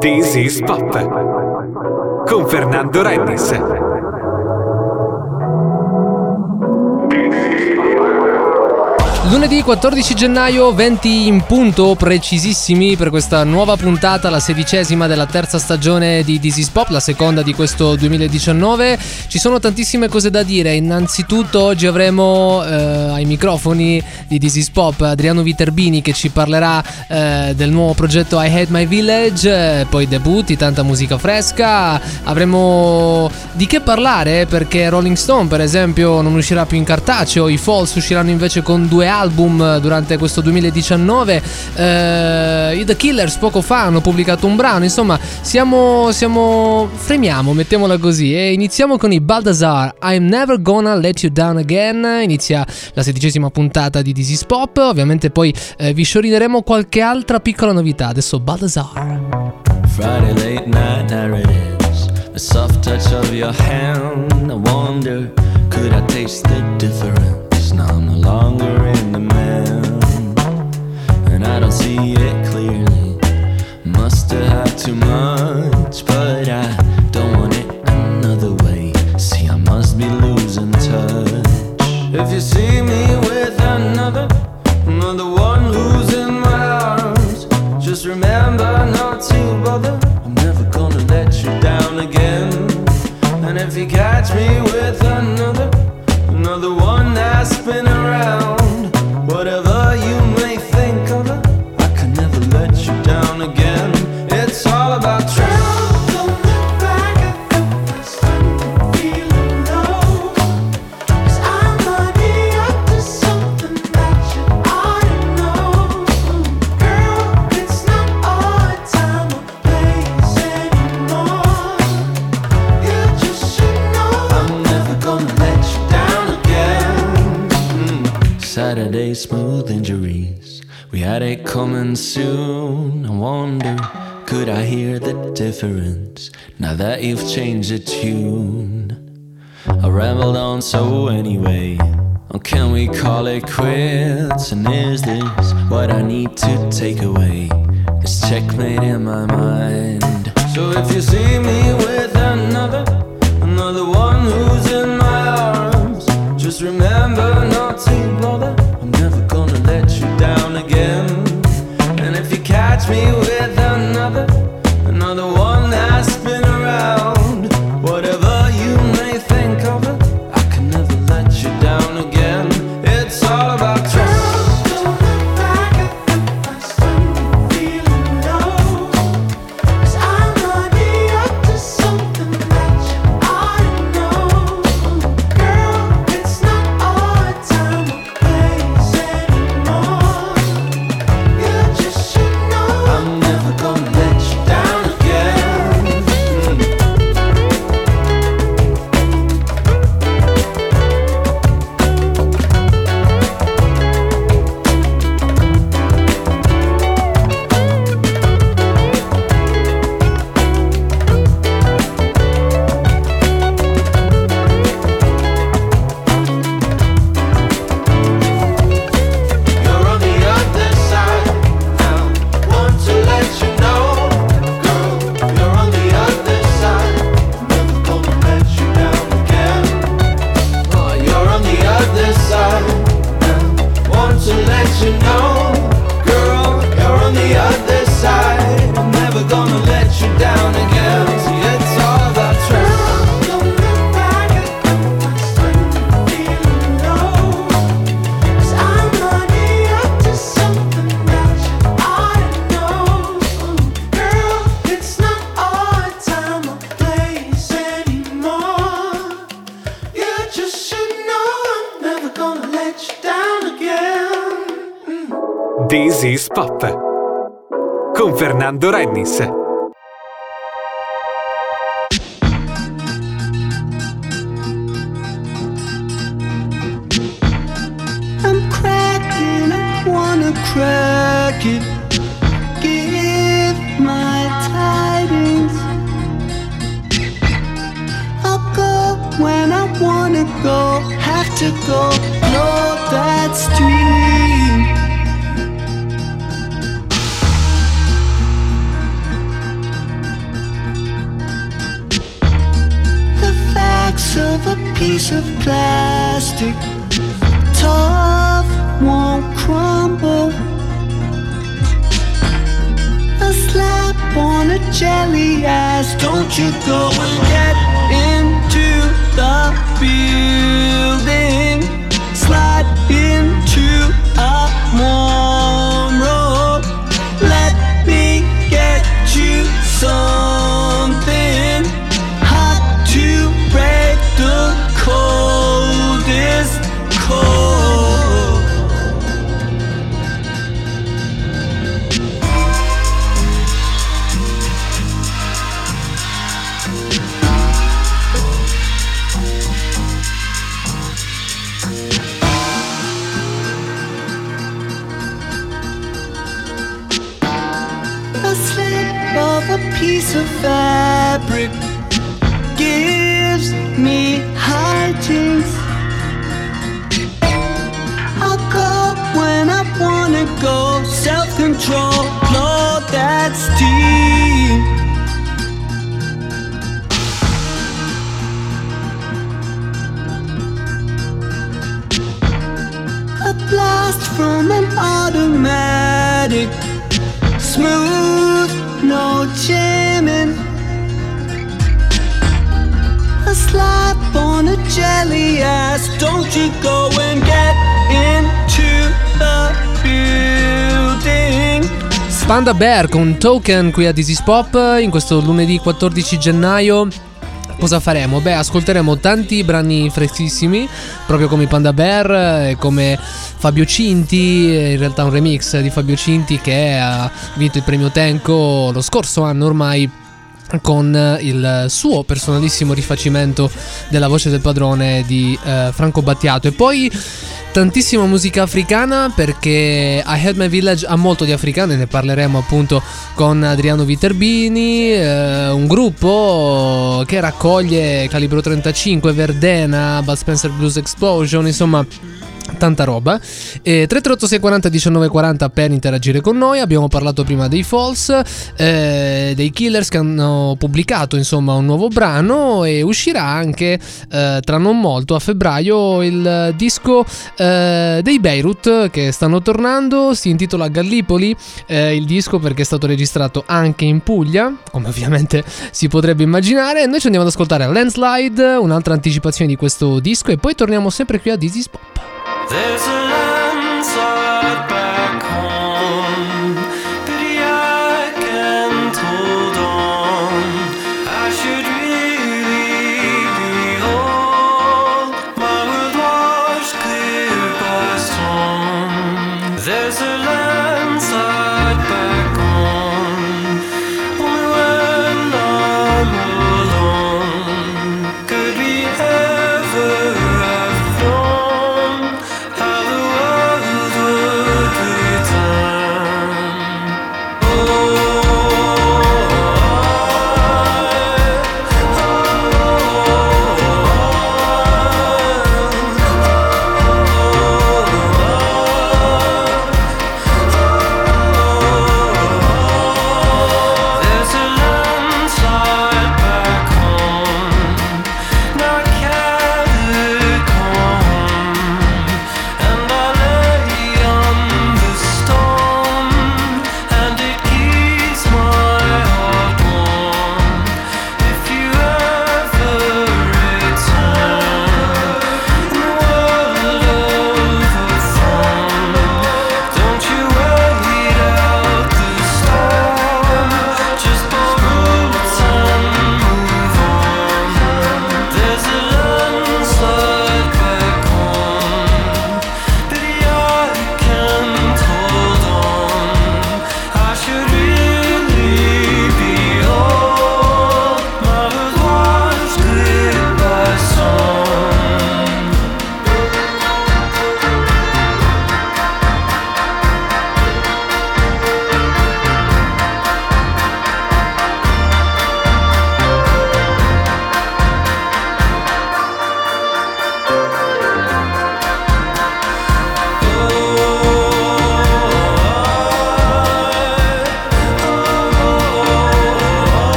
This is Pop con Fernando Rennis. Lunedì 14 gennaio, 20 in punto, precisissimi per questa nuova puntata, la sedicesima della terza stagione di This is Pop, la seconda di questo 2019. Ci sono tantissime cose da dire. Innanzitutto oggi avremo eh, ai microfoni di This is Pop Adriano Viterbini che ci parlerà eh, del nuovo progetto I Hate My Village, eh, poi debutti, tanta musica fresca. Avremo di che parlare perché Rolling Stone per esempio non uscirà più in cartaceo, i Falls usciranno invece con due album album durante questo 2019. Eh, I The Killers poco fa hanno pubblicato un brano, insomma, siamo, siamo fremiamo, mettiamola così. E iniziamo con i Baldassar. I'm never gonna let you down again. Inizia la sedicesima puntata di This is Pop. Ovviamente poi eh, vi sciorineremo qualche altra piccola novità. Adesso Baldassar. Friday late night, there it soft touch of your hand. I wonder, could I taste the difference? now I'm no longer in I don't see it clearly. Must have had too much, but I don't want it another way. See, I must be losing touch. If you see me coming soon. I wonder, could I hear the difference now that you've changed the tune? I rambled on so anyway. Or can we call it quits? And is this what I need to take away? This checkmate in my mind. So if you see me with another, another one who's in my arms, just remember not to bother. Me with another, Panda Bear con Token qui a is Pop in questo lunedì 14 gennaio. Cosa faremo? Beh, ascolteremo tanti brani freschissimi, proprio come Panda Bear e come Fabio Cinti, in realtà un remix di Fabio Cinti che ha vinto il premio Tenco lo scorso anno ormai con il suo personalissimo rifacimento della voce del padrone di eh, Franco Battiato. E poi tantissima musica africana perché I Had My Village ha molto di africano e ne parleremo appunto con Adriano Viterbini eh, un gruppo che raccoglie Calibro 35 Verdena Bud Spencer Blues Explosion insomma tanta roba. E 338 640 1940 per interagire con noi. Abbiamo parlato prima dei Falls, eh, dei Killers che hanno pubblicato insomma un nuovo brano e uscirà anche eh, tra non molto a febbraio il disco eh, dei Beirut che stanno tornando. Si intitola Gallipoli eh, il disco perché è stato registrato anche in Puglia, come ovviamente si potrebbe immaginare. Noi ci andiamo ad ascoltare Landslide, un'altra anticipazione di questo disco e poi torniamo sempre qui a is Pop. There's a landslide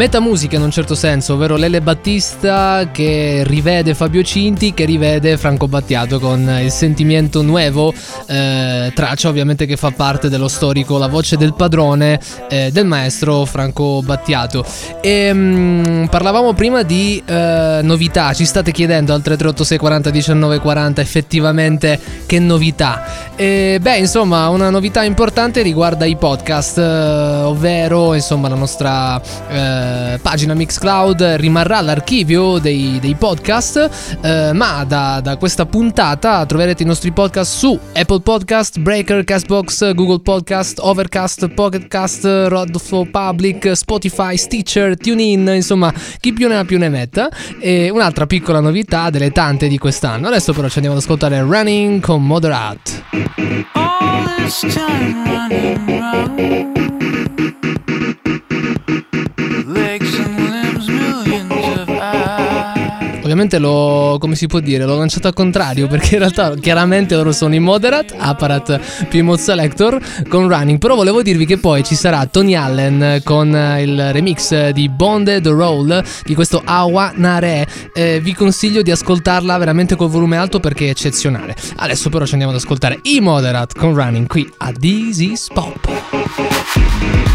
Metamusica in un certo senso, ovvero Lele Battista che rivede Fabio Cinti, che rivede Franco Battiato con il sentimento nuovo, eh, traccia ovviamente che fa parte dello storico La voce del padrone eh, del maestro Franco Battiato. E mm, parlavamo prima di eh, novità, ci state chiedendo al 3386 40 19 40 effettivamente che novità. E, beh, insomma, una novità importante riguarda i podcast, eh, ovvero insomma la nostra eh, pagina Mixcloud rimarrà l'archivio dei, dei podcast, eh, ma da, da questa puntata troverete i nostri podcast su Apple Podcast, Breaker, Castbox, Google Podcast, Overcast, Pocketcast, Rodflow Public, Spotify, Stitcher, TuneIn, insomma, chi più ne ha più ne metta. E un'altra piccola novità delle tante di quest'anno. Adesso però ci andiamo ad ascoltare Running con Moderat. All this time running round Ovviamente l'ho, come si può dire, l'ho lanciato al contrario perché in realtà chiaramente loro sono i Moderat, Apparat più Mod Selector con Running, però volevo dirvi che poi ci sarà Tony Allen con il remix di Bonded Roll di questo Awa Nare, Eh, vi consiglio di ascoltarla veramente col volume alto perché è eccezionale. Adesso però ci andiamo ad ascoltare i Moderat con Running qui a This is Pop.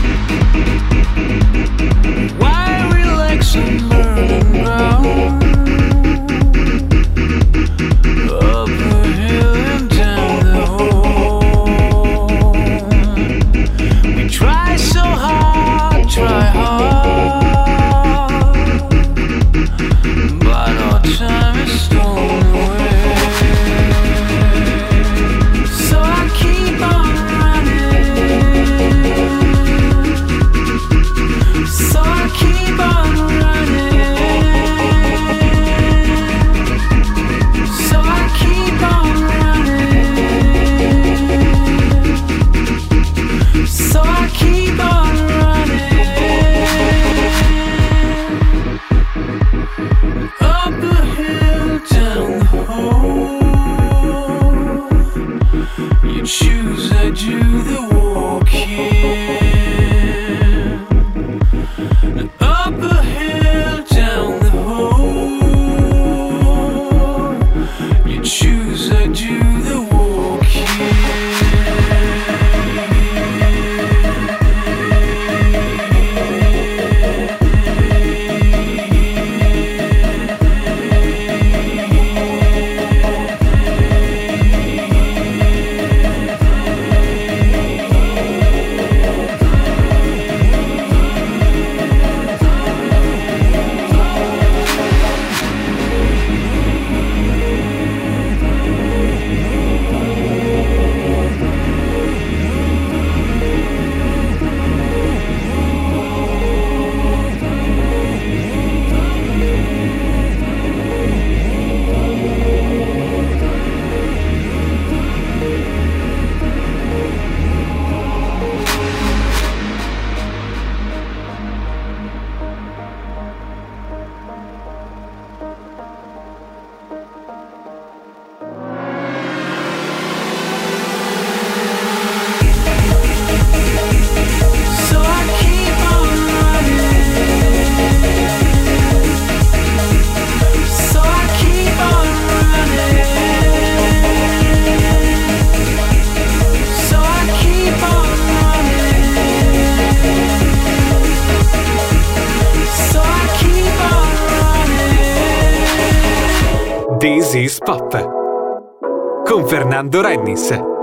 Pop. Con Fernando Rennis.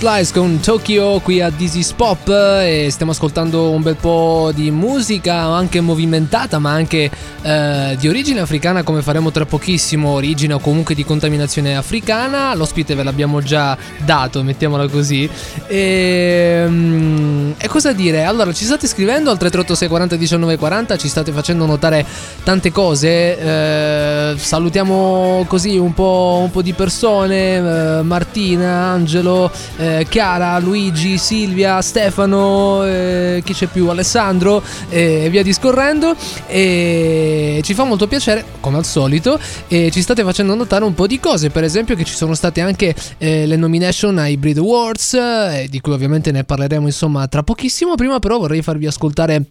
Lies con Tokyo qui a is Pop e stiamo ascoltando un bel po' di musica anche movimentata ma anche eh, di origine africana come faremo tra pochissimo, origine o comunque di contaminazione africana, l'ospite ve l'abbiamo già dato, mettiamola così. E, mm, e cosa dire? Allora ci state scrivendo al 336 40 19 40, ci state facendo notare tante cose, eh, salutiamo così un po', un po' di persone, eh, Martina, Angelo, eh, Chiara, Luigi, Silvia, Stefano, eh, chi c'è più? Alessandro eh, e via discorrendo. E ci fa molto piacere, come al solito, e ci state facendo notare un po' di cose, per esempio che ci sono state anche eh, le nomination ai Breed Awards, eh, di cui ovviamente ne parleremo insomma tra pochissimo. Prima però vorrei farvi ascoltare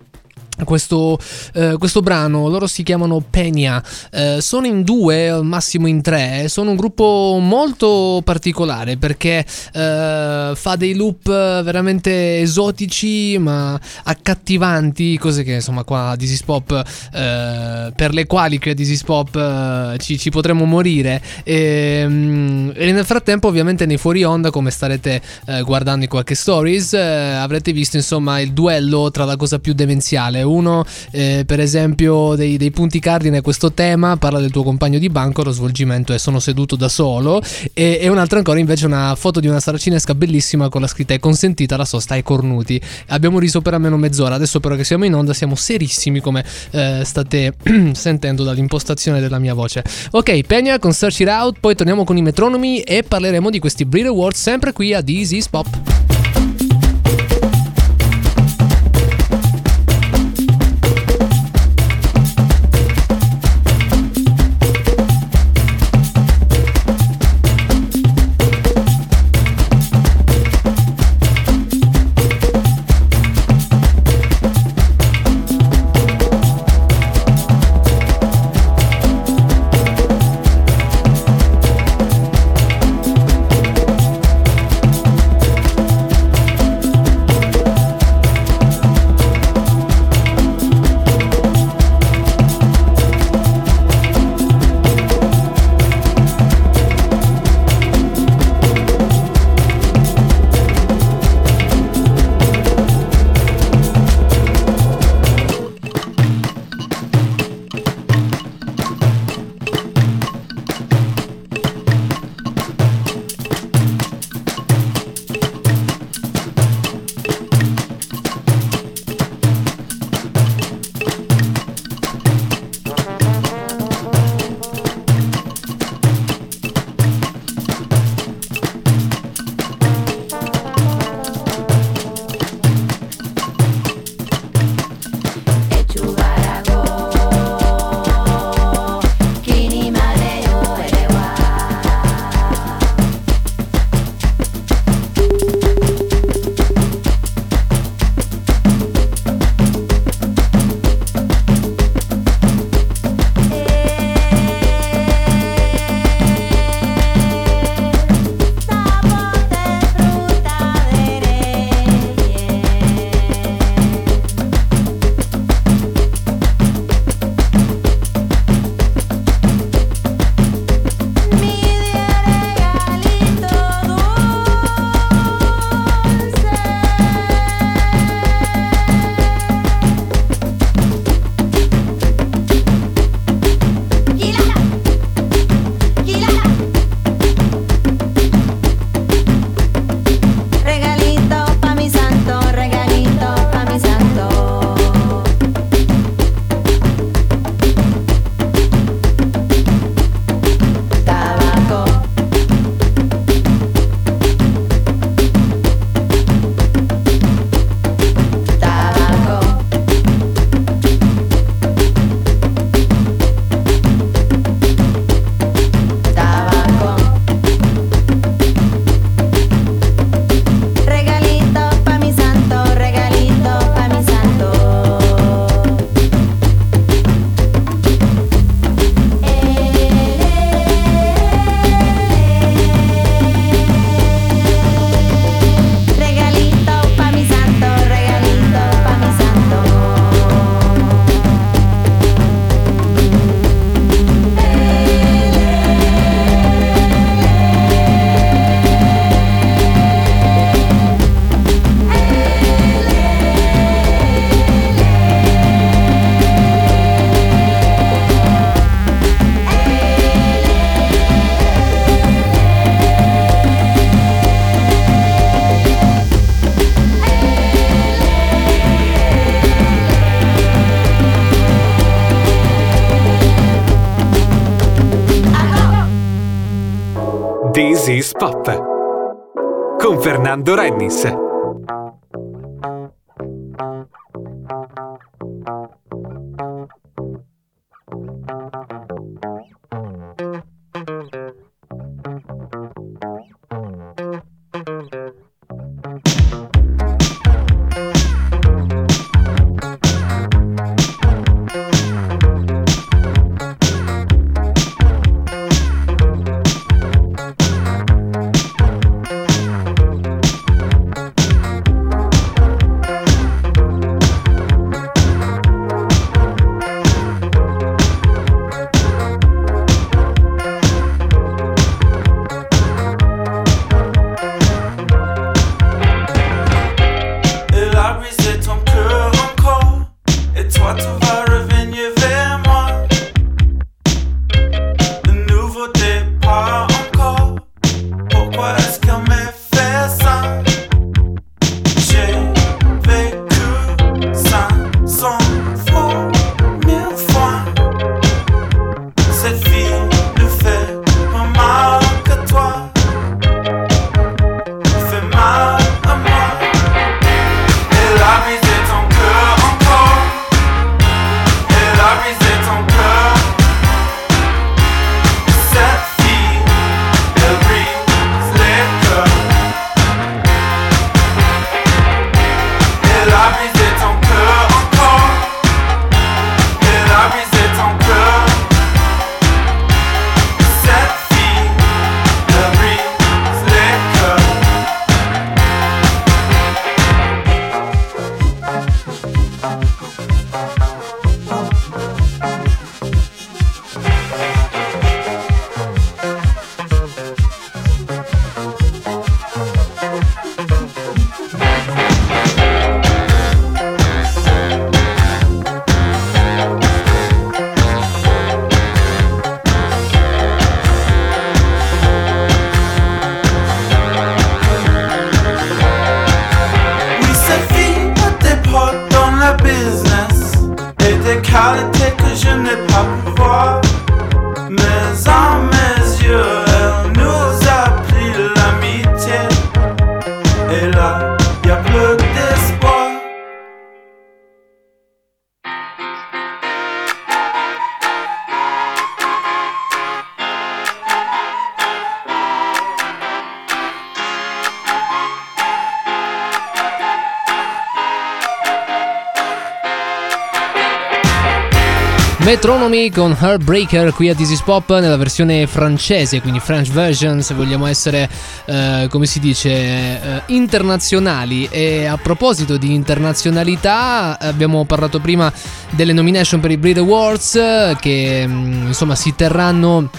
questo, eh, questo brano, loro si chiamano Peña, eh, sono in due, al massimo in tre, sono un gruppo molto particolare perché eh, fa dei loop veramente esotici ma accattivanti, cose che insomma qua a is Pop, eh, per le quali qui a is Pop eh, ci, ci potremmo morire. E, mm, e nel frattempo ovviamente nei fuori onda come starete eh, guardando in qualche stories eh, avrete visto insomma il duello tra la cosa più demenziale uno eh, per esempio dei, dei punti cardine a questo tema parla del tuo compagno di banco lo svolgimento è sono seduto da solo e, e un altro ancora invece una foto di una saracinesca bellissima con la scritta è consentita la sosta ai cornuti abbiamo riso per almeno mezz'ora adesso però che siamo in onda siamo serissimi come eh, state sentendo dall'impostazione della mia voce. Ok Peña con Search It Out poi torniamo con i metronomi e parleremo di questi Breed Awards sempre qui a This is Pop 你塞。Metronomy con Heartbreaker qui a is Pop nella versione francese, quindi French version se vogliamo essere, eh, come si dice, eh, internazionali. E a proposito di internazionalità, abbiamo parlato prima delle nomination per i Brit Awards eh, che mm, insomma si terranno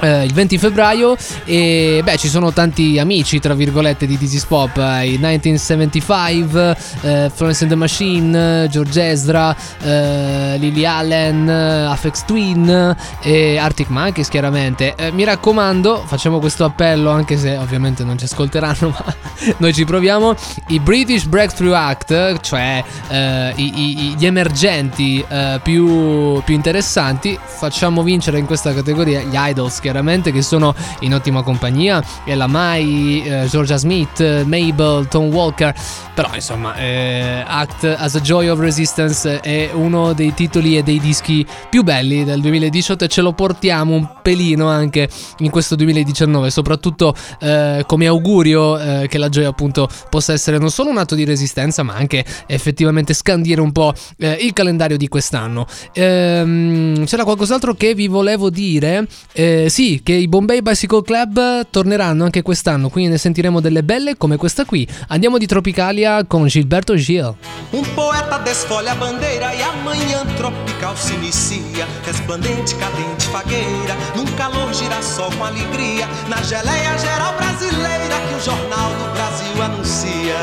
eh, il 20 febbraio e beh ci sono tanti amici tra virgolette di This is Pop eh, i 1975 eh, Florence and the Machine George Ezra eh, Lily Allen eh, Afex Twin e Arctic Monkeys chiaramente. Eh, mi raccomando facciamo questo appello anche se ovviamente non ci ascolteranno ma noi ci proviamo. I British Breakthrough Act cioè eh, i- i- gli emergenti eh, più, più interessanti facciamo vincere in questa categoria gli Idols chiaramente che sono in ottima compagnia. Ella Mai, eh, Georgia Smith, Mabel, Tom Walker. Però insomma eh, Act as a Joy of Resistance è uno dei titoli e dei dischi più belli del 2018 e ce lo portiamo un pelino anche in questo 2019 soprattutto eh, come augurio eh, che la gioia appunto possa essere non solo un atto di resistenza ma anche effettivamente scandire un po' eh, il calendario di quest'anno. Ehm, c'era qualcos'altro che vi volevo dire? Eh, sì che i Bombay Bicycle Club torneranno anche quest'anno quindi ne sentiremo delle belle come questa qui andiamo di Tropicalia con Gilberto Gil Um poeta desfolha a bandeira e a manhã tropical se inicia. Resplandente, cadente, fagueira, num calor girassol com alegria. Na geleia geral brasileira que o Jornal do Brasil anuncia.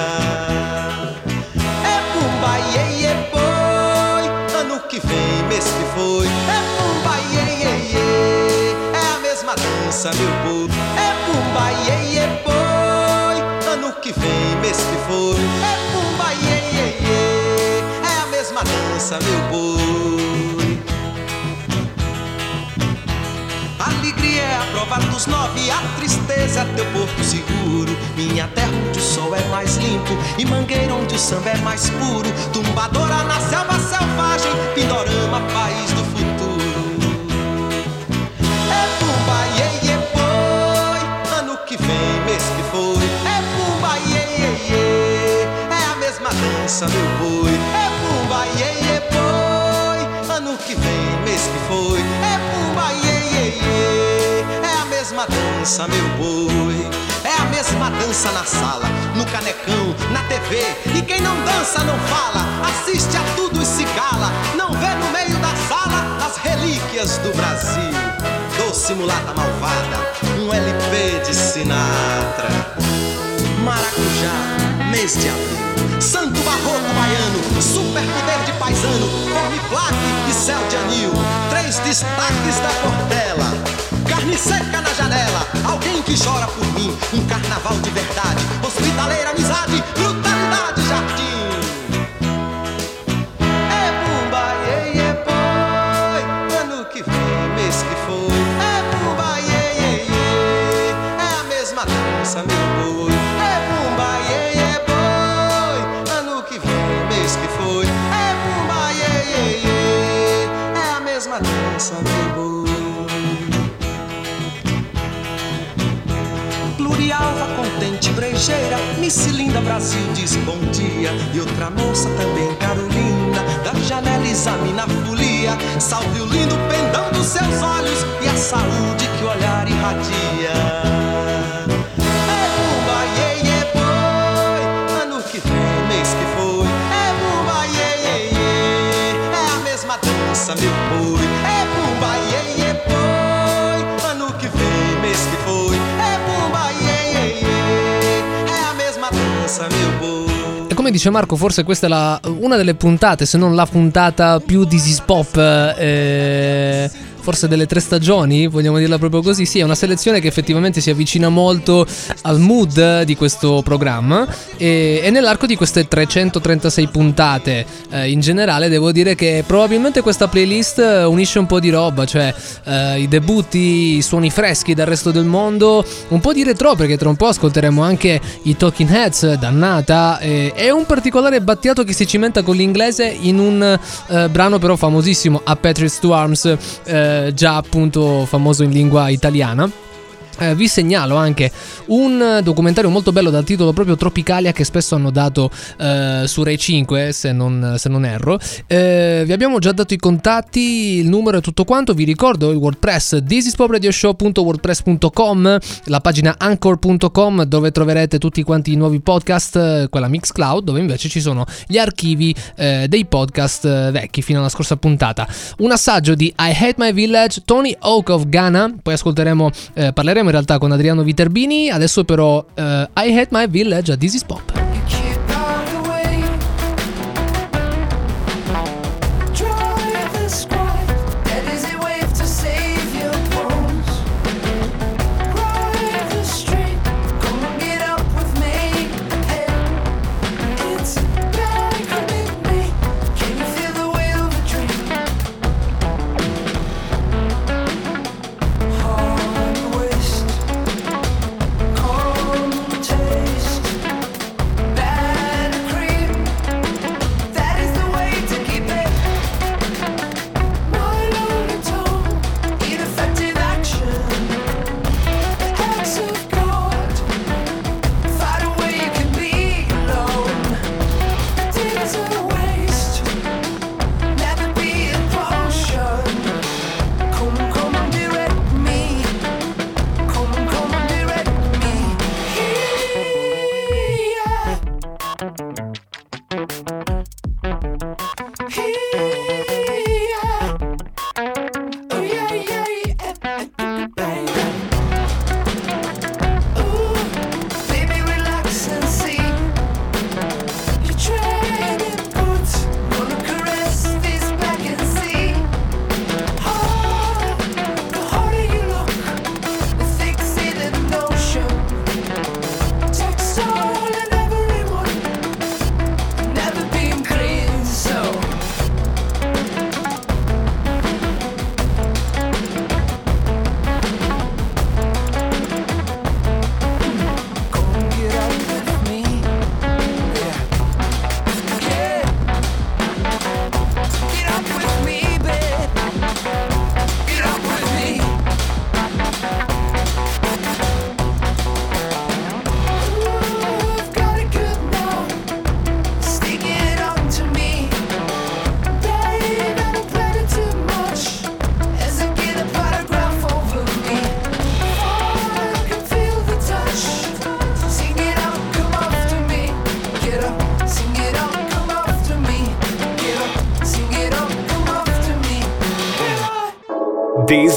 É pumba, iê, iê, boi, ano que vem, mês que foi. É dança, meu boi. É pumba, iê, iê, boi, ano que vem, mês que foi. É pumba, iê, iê, iê, é a mesma dança, meu boi. Alegria é a prova dos nove, a tristeza é teu porto seguro. Minha terra onde o sol é mais limpo e mangueira onde o samba é mais puro. Tumbadora na dança, meu boi. É a mesma dança na sala, no canecão, na TV. E quem não dança não fala, assiste a tudo e se cala. Não vê no meio da sala as relíquias do Brasil. Doce mulata malvada, um LP de Sinatra. Maracujá, mês de abril. Santo barroco baiano, super poder de paisano, forme plaque e céu de anil. Três destaques da Portela. Carne seca na janela, alguém que chora por mim. Um carnaval de verdade, hospitaleira amizade, brutalidade jardim. É bumba, iê, iê, boi, ano que vem, mês que foi. É bumba, iê, iê, iê, é a mesma dança, meu boi. É bumba, iê, iê, boi, ano que vem, mês que foi. É bumba, iê, iê, iê, é a mesma dança, meu brejeira, Miss Linda Brasil diz bom dia. E outra moça também, Carolina, da janela examina a folia. Salve o lindo pendão dos seus olhos e a saúde que o olhar irradia. É bumba, boi, ano que vem, mês que foi. É bumba, é a mesma dança, meu boi. Dança, meu boi. E come dice Marco, forse questa è la- una delle puntate, se non la puntata più di Pop, eh, forse delle tre stagioni, vogliamo dirla proprio così. Sì, è una selezione che effettivamente si avvicina molto al mood di questo programma. E, e nell'arco di queste 336 puntate, eh, in generale, devo dire che probabilmente questa playlist eh, unisce un po' di roba, cioè eh, i debutti, i suoni freschi dal resto del mondo, un po' di retro, perché tra un po' ascolteremo anche i Talking Heads, dannata, e, e un particolare battiato che si cimenta con l'inglese in un eh, brano però famosissimo, A Patriots to Arms, eh, già appunto famoso in lingua italiana. Eh, vi segnalo anche un documentario molto bello dal titolo proprio Tropicalia che spesso hanno dato eh, su Rai 5 se non, se non erro. Eh, vi abbiamo già dato i contatti, il numero e tutto quanto. Vi ricordo il WordPress thisispopradioshow.wordpress.com, la pagina anchor.com dove troverete tutti quanti i nuovi podcast, eh, quella Mixcloud dove invece ci sono gli archivi eh, dei podcast eh, vecchi fino alla scorsa puntata. Un assaggio di I Hate My Village, Tony Oak of Ghana, poi ascolteremo, eh, parleremo in realtà con Adriano Viterbini, adesso però eh, I Hate My Village a This is Pop.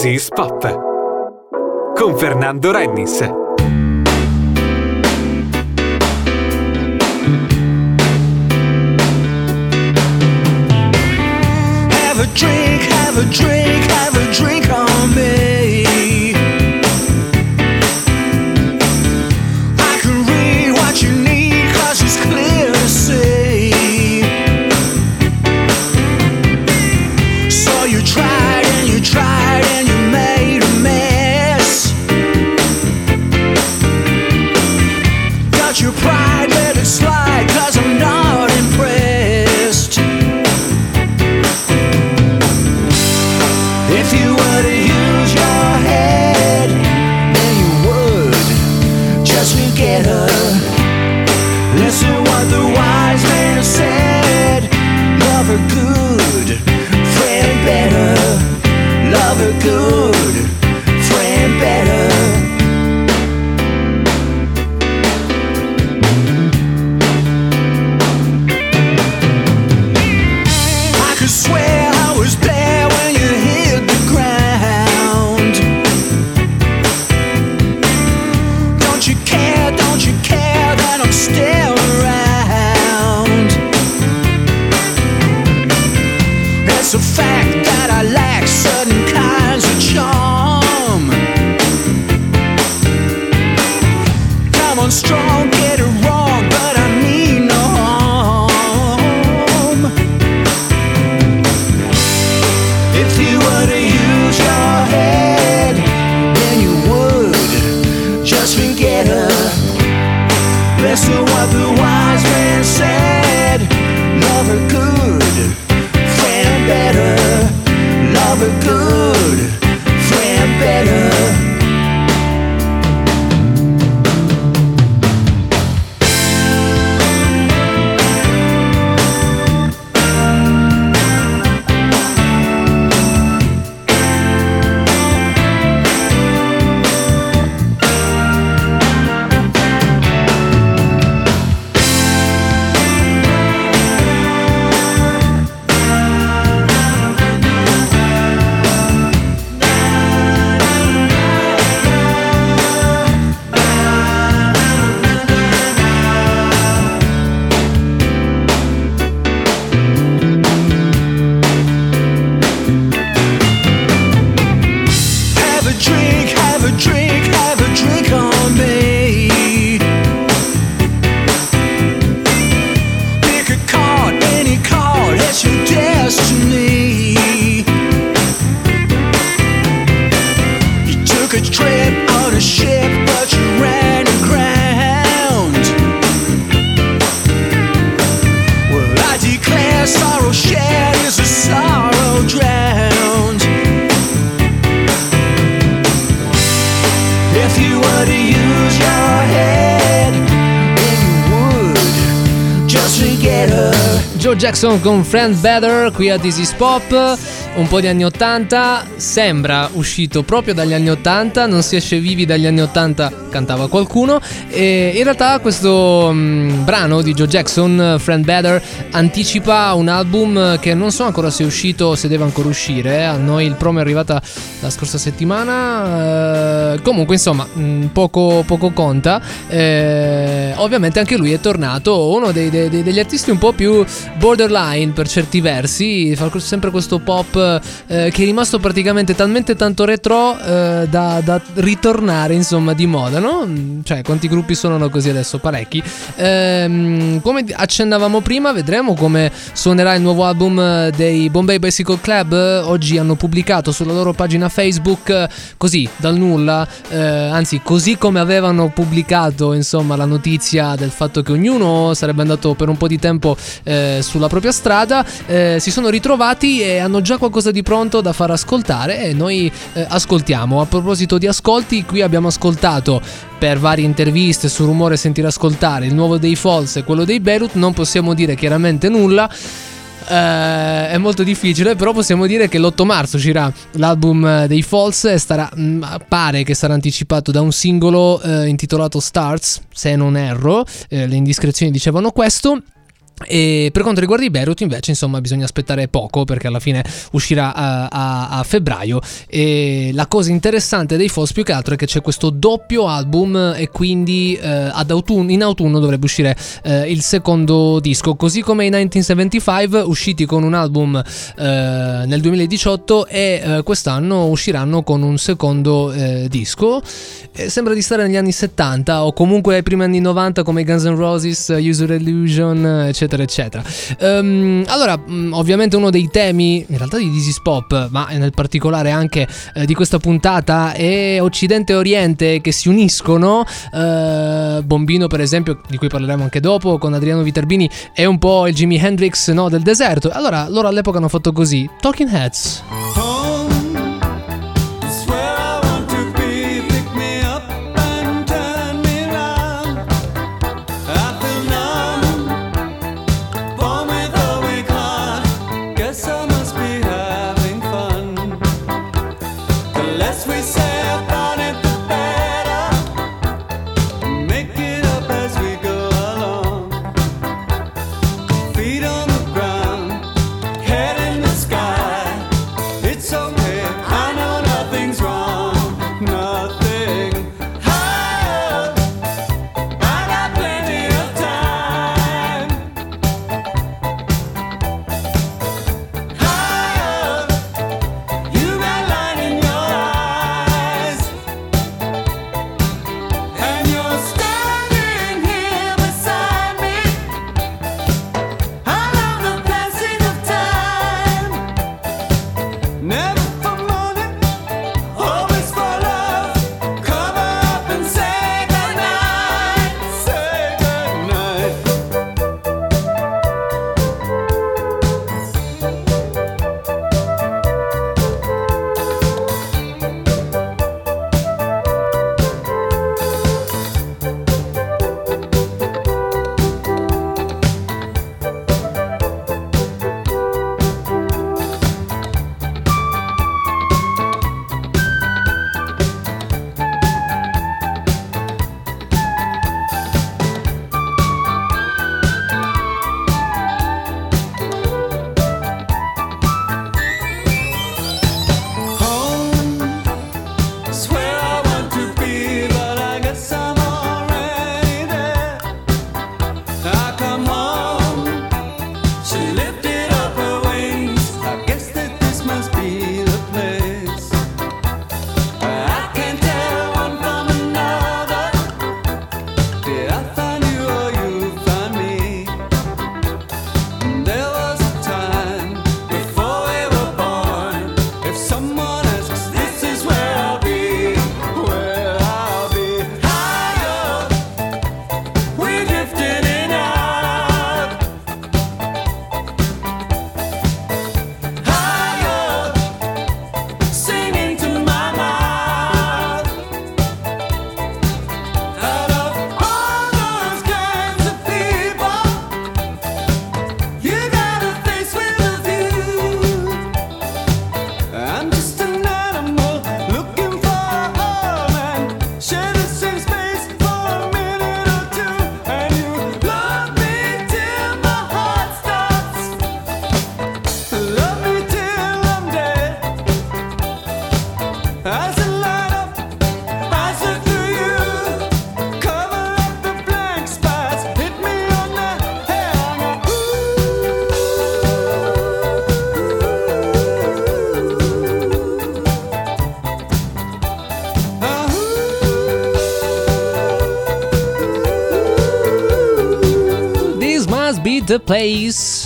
This is Pop. Con Fernando Rennis. Have a drink, have a drink, have a drink Jackson con Friend Better qui a Is Pop, un po' di anni 80, sembra uscito proprio dagli anni 80, non si esce vivi dagli anni 80, cantava qualcuno, e in realtà questo mm, brano di Joe Jackson, Friend Better, anticipa un album che non so ancora se è uscito o se deve ancora uscire, eh. a noi il promo è arrivata la scorsa settimana, eh, comunque insomma mm, poco, poco conta, Eh, ovviamente anche lui è tornato, uno dei- dei- degli artisti un po' più borderline per certi versi, fa sempre questo pop eh, che è rimasto praticamente talmente tanto retro eh, da, da ritornare insomma di moda, no? Mm, Cioè quanti gruppi suonano così adesso? Parecchi. Ehm, come accennavamo prima, vedremo come suonerà il nuovo album eh, dei Bombay Bicycle Club. Oggi hanno pubblicato sulla loro pagina Facebook così dal nulla, eh, anzi così come avevano pubblicato insomma la notizia del fatto che ognuno sarebbe andato per un po' di tempo eh, sulla propria strada, eh, si sono ritrovati e hanno già qualcosa di pronto da far ascoltare e noi eh, ascoltiamo. A proposito di ascolti, qui abbiamo ascoltato per varie interviste su Rumore Sentire Ascoltare il nuovo dei Falls e quello dei Beirut, non possiamo dire chiaramente nulla. Eh, è molto difficile, però possiamo dire che l'8 marzo uscirà l'album eh, dei Falls e starà, mm, pare che sarà anticipato da un singolo eh, intitolato Starts, se non erro, eh, le indiscrezioni dicevano questo. E per quanto riguarda i Beirut, invece, insomma, bisogna aspettare poco perché alla fine uscirà a, a- a febbraio. E la cosa interessante dei Falls più che altro è che c'è questo doppio album e quindi eh, autunno- in autunno dovrebbe uscire eh, il secondo disco. Così come i 1975, usciti con un album eh, nel 2018 e eh, quest'anno usciranno con un secondo eh, disco. Eh, sembra di stare negli anni 70 o comunque ai primi anni 90 come Guns N' Roses, eh, User Illusion, eh, eccetera, eccetera. Ehm, allora, mh, ovviamente uno dei temi, in realtà di is Pop, ma nel particolare anche eh, di questa puntata, è Occidente e Oriente che si uniscono. Eh, Bombino, per esempio, di cui parleremo anche dopo, con Adriano Viterbini, è un po' il Jimi Hendrix no, del deserto. Allora, loro all'epoca hanno fatto così: Talking Heads. It's the place.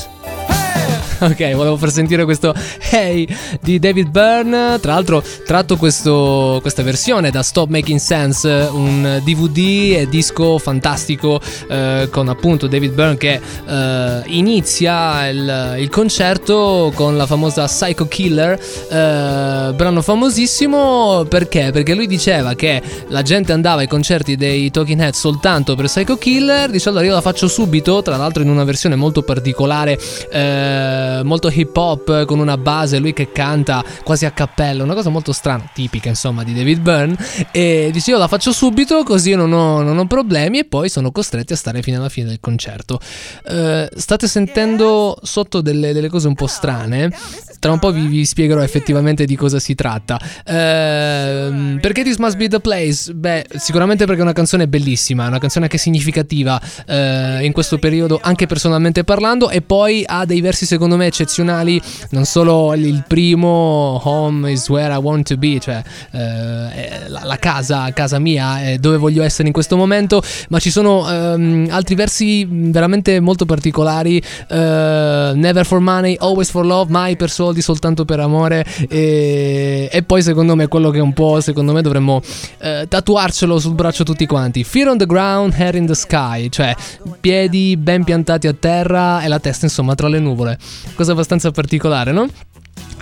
Ok, volevo far sentire questo Hey di David Byrne. Tra l'altro, tratto questo- questa versione da Stop Making Sense, un DVD e disco fantastico eh, con appunto David Byrne che eh, inizia il, il concerto con la famosa Psycho Killer, eh, brano famosissimo perché? Perché lui diceva che la gente andava ai concerti dei Talking Heads soltanto per Psycho Killer, dice allora io la faccio subito, tra l'altro in una versione molto particolare. eh, eh, molto hip hop con una base, lui che canta quasi a cappello, una cosa molto strana, tipica insomma di David Byrne. E dice io la faccio subito così non ho, non ho problemi e poi sono costretti a stare fino alla fine del concerto. Eh, state sentendo sotto delle, delle cose un po' strane. Tra un po' vi, vi spiegherò effettivamente di cosa si tratta. Ehm, perché This Must Be the Place? Beh, sicuramente perché è una canzone bellissima, è una canzone che è significativa eh, in questo periodo, anche personalmente parlando, e poi ha dei versi secondo me eccezionali. Non solo il primo, Home is where I want to be, cioè eh, la, la casa, casa mia, è dove voglio essere in questo momento, ma ci sono ehm, altri versi veramente molto particolari. eh, never for money, always for love, mai per soldi, soltanto per amore. E, e poi secondo me quello che un po', secondo me dovremmo eh, tatuarcelo sul braccio tutti quanti. Fear on the ground, hair in the sky, cioè piedi ben piantati a terra e la testa insomma tra le nuvole. Cosa abbastanza particolare, no?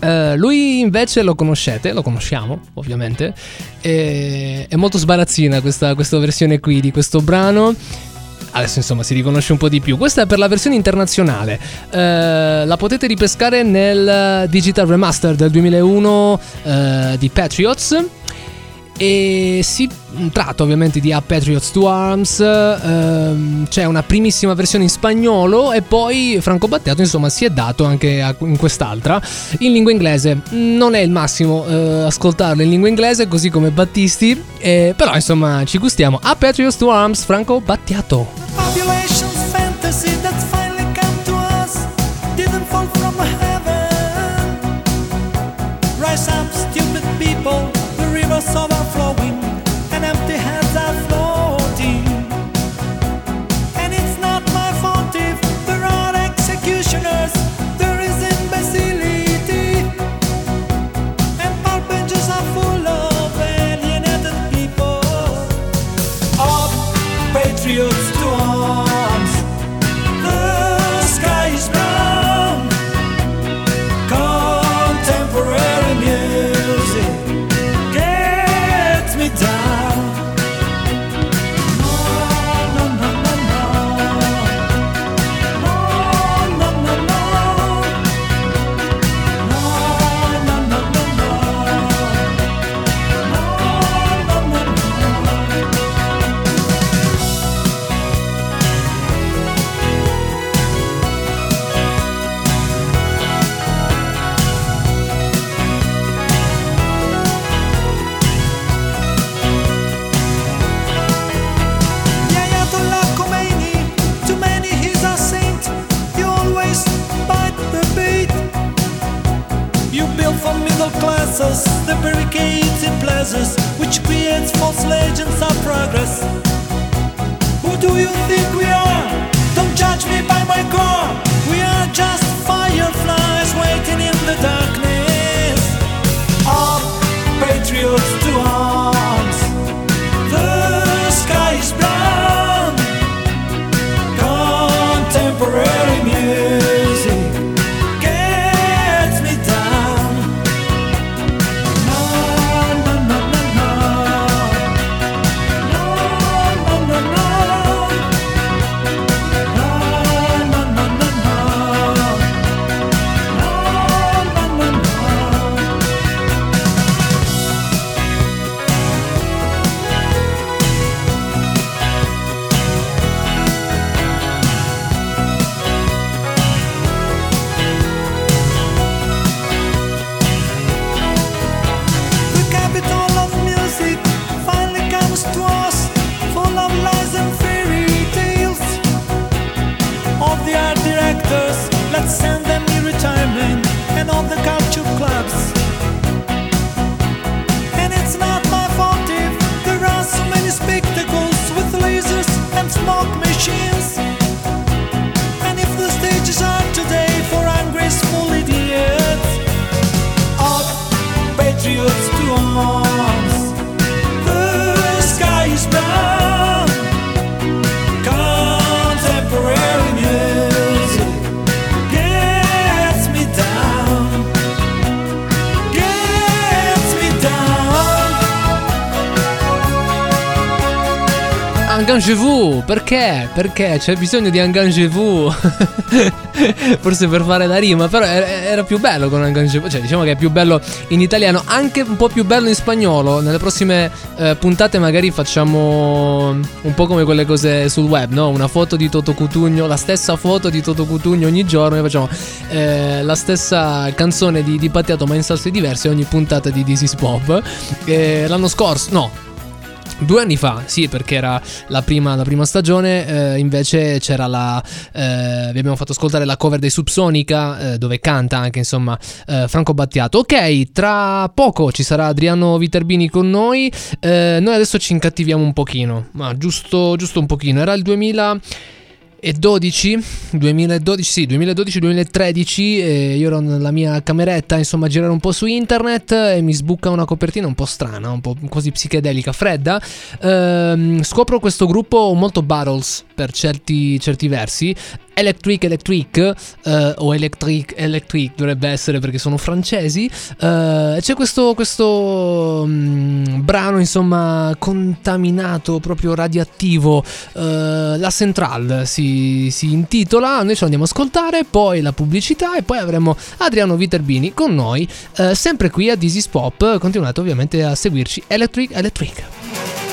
Eh, lui invece lo conoscete, lo conosciamo ovviamente, e- è molto sbarazzina questa, questa versione qui di questo brano. Adesso insomma si riconosce un po' di più. Questa è per la versione internazionale. Eh, la potete ripescare nel Digital Remaster del 2001 eh, di Patriots. E si tratta ovviamente di A Patriots to Arms. ehm, c'è una primissima versione in spagnolo e poi Franco Battiato insomma si è dato anche a- in quest'altra in lingua inglese. Non è il massimo eh, ascoltarlo in lingua inglese così come Battisti, eh, però insomma ci gustiamo. A Patriots to Arms, Franco Battiato. Population's Engagez-vous! Perché? Perché c'è bisogno di Engagez-vous. Forse per fare la rima, però era, più bello con Engagez-vous. Cioè, diciamo che è più bello in italiano, anche un po' più bello in spagnolo. Nelle prossime eh, puntate magari facciamo un po' come quelle cose sul web, no? Una foto di Toto Cutugno, la stessa foto di Toto Cutugno ogni giorno e facciamo eh, la stessa canzone di, di Pattiato ma in salse diverse ogni puntata di This is Pop. Eh, l'anno scorso, no, Due anni fa, sì, perché era la prima, la prima stagione, eh, invece c'era la... eh, vi abbiamo fatto ascoltare la cover dei Subsonica, eh, dove canta anche, insomma, eh, Franco Battiato. Ok, tra poco ci sarà Adriano Viterbini con noi, eh, noi adesso ci incattiviamo un pochino, ma giusto, giusto un pochino, era il 2000... E 12, 2012, sì, 2012-2013, eh, io ero nella mia cameretta, insomma, a girare un po' su internet e mi sbucca una copertina un po' strana, un po' quasi psichedelica, fredda. Ehm, scopro questo gruppo molto battles per certi, certi versi. Electric Electric eh, o Electric Electric dovrebbe essere perché sono francesi. Eh, c'è questo, questo mm, brano insomma contaminato, proprio radioattivo. eh, la Central si, si intitola. Noi ce lo andiamo a ascoltare, poi la pubblicità e poi avremo Adriano Viterbini con noi, eh, sempre qui a is Pop. Continuate ovviamente a seguirci Electric Electric.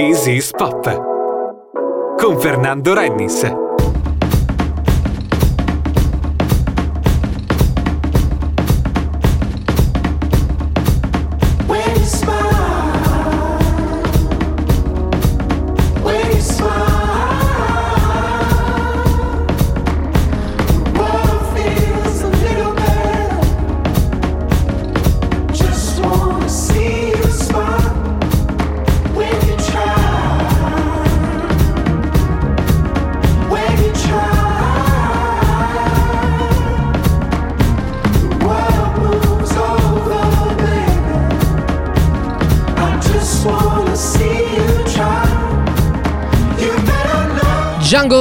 This is Pop. Con Fernando Rennis.